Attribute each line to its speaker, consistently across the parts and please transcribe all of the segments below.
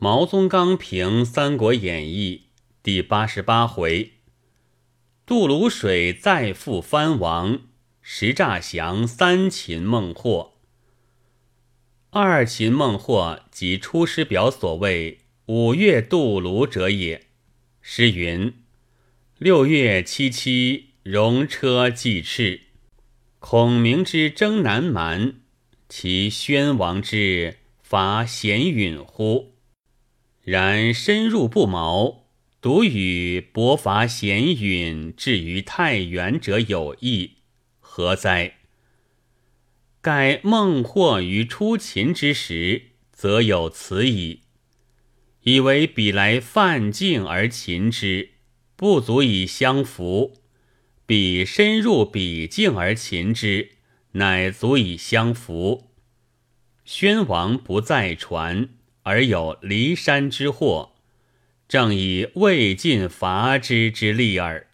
Speaker 1: 毛宗刚评《三国演义》第八十八回：渡泸水再赴藩王，石诈降三秦孟获。二秦孟获即《出师表》所谓“五月渡泸”者也。诗云：“六月七七，戎车既赤。孔明之征南蛮，其宣王之伐咸允乎？”然深入不毛，独与伯伐贤允至于太原者有异，何哉？盖孟获于出秦之时，则有此矣。以为彼来犯境而秦之，不足以相符；彼深入彼境而秦之，乃足以相符。宣王不再传。而有骊山之祸，正以魏晋伐之之利耳。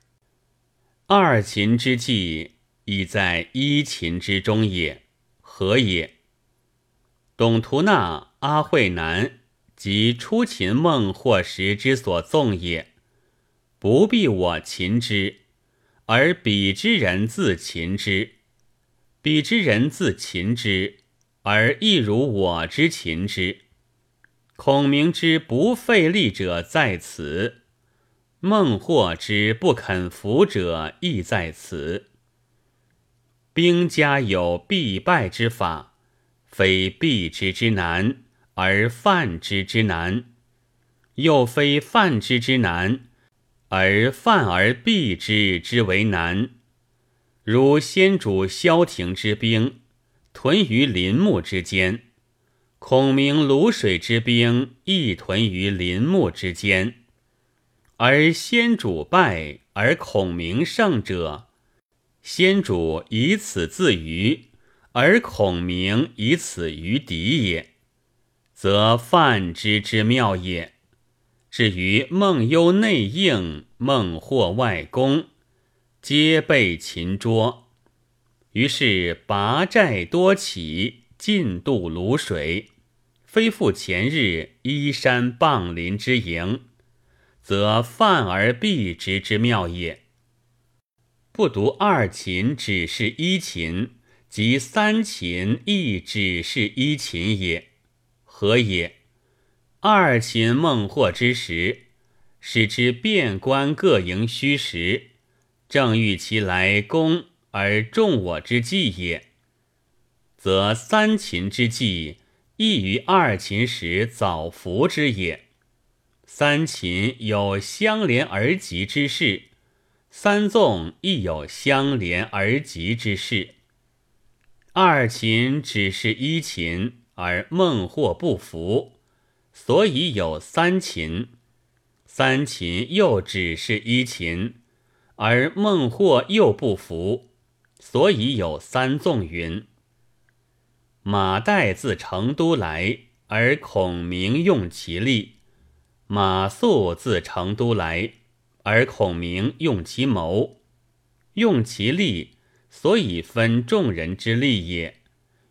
Speaker 1: 二秦之计，已在一秦之中也。何也？董荼纳、阿惠南及出秦孟获时之所纵也。不必我秦之，而彼之人自秦之；彼之人自秦之，而亦如我之秦之。孔明之不费力者在此，孟获之不肯服者亦在此。兵家有必败之法，非避之之难，而犯之之难；又非犯之之难，而犯而避之之为难。如先主萧亭之兵，屯于林木之间。孔明泸水之兵亦屯于林木之间，而先主败而孔明胜者，先主以此自娱，而孔明以此娱敌也，则犯之之妙也。至于孟优内应，孟获外攻，皆被擒捉，于是拔寨多起，进渡泸水。非复前日依山傍林之营，则犯而必之之妙也。不独二秦只是一秦，即三秦亦只是一秦也。何也？二秦孟获之时，使之遍观各营虚实，正欲其来攻而中我之计也。则三秦之计。亦于二秦时早服之也。三秦有相连而及之势，三纵亦有相连而及之势。二秦只是一秦，而孟获不服，所以有三秦；三秦又只是一秦，而孟获又不服，所以有三纵云。马岱自成都来，而孔明用其力；马谡自成都来，而孔明用其谋。用其力，所以分众人之力也；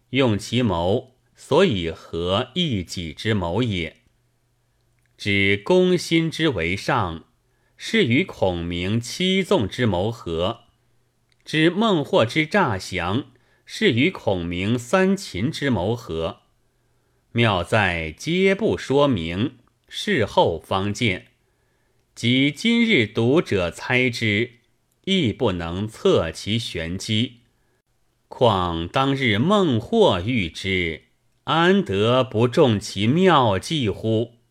Speaker 1: 用其谋，所以合一己之谋也。指攻心之为上，是与孔明七纵之谋合；知孟获之诈降。是与孔明三秦之谋合，妙在皆不说明，事后方见。即今日读者猜之，亦不能测其玄机。况当日孟获遇之，安得不中其妙计乎？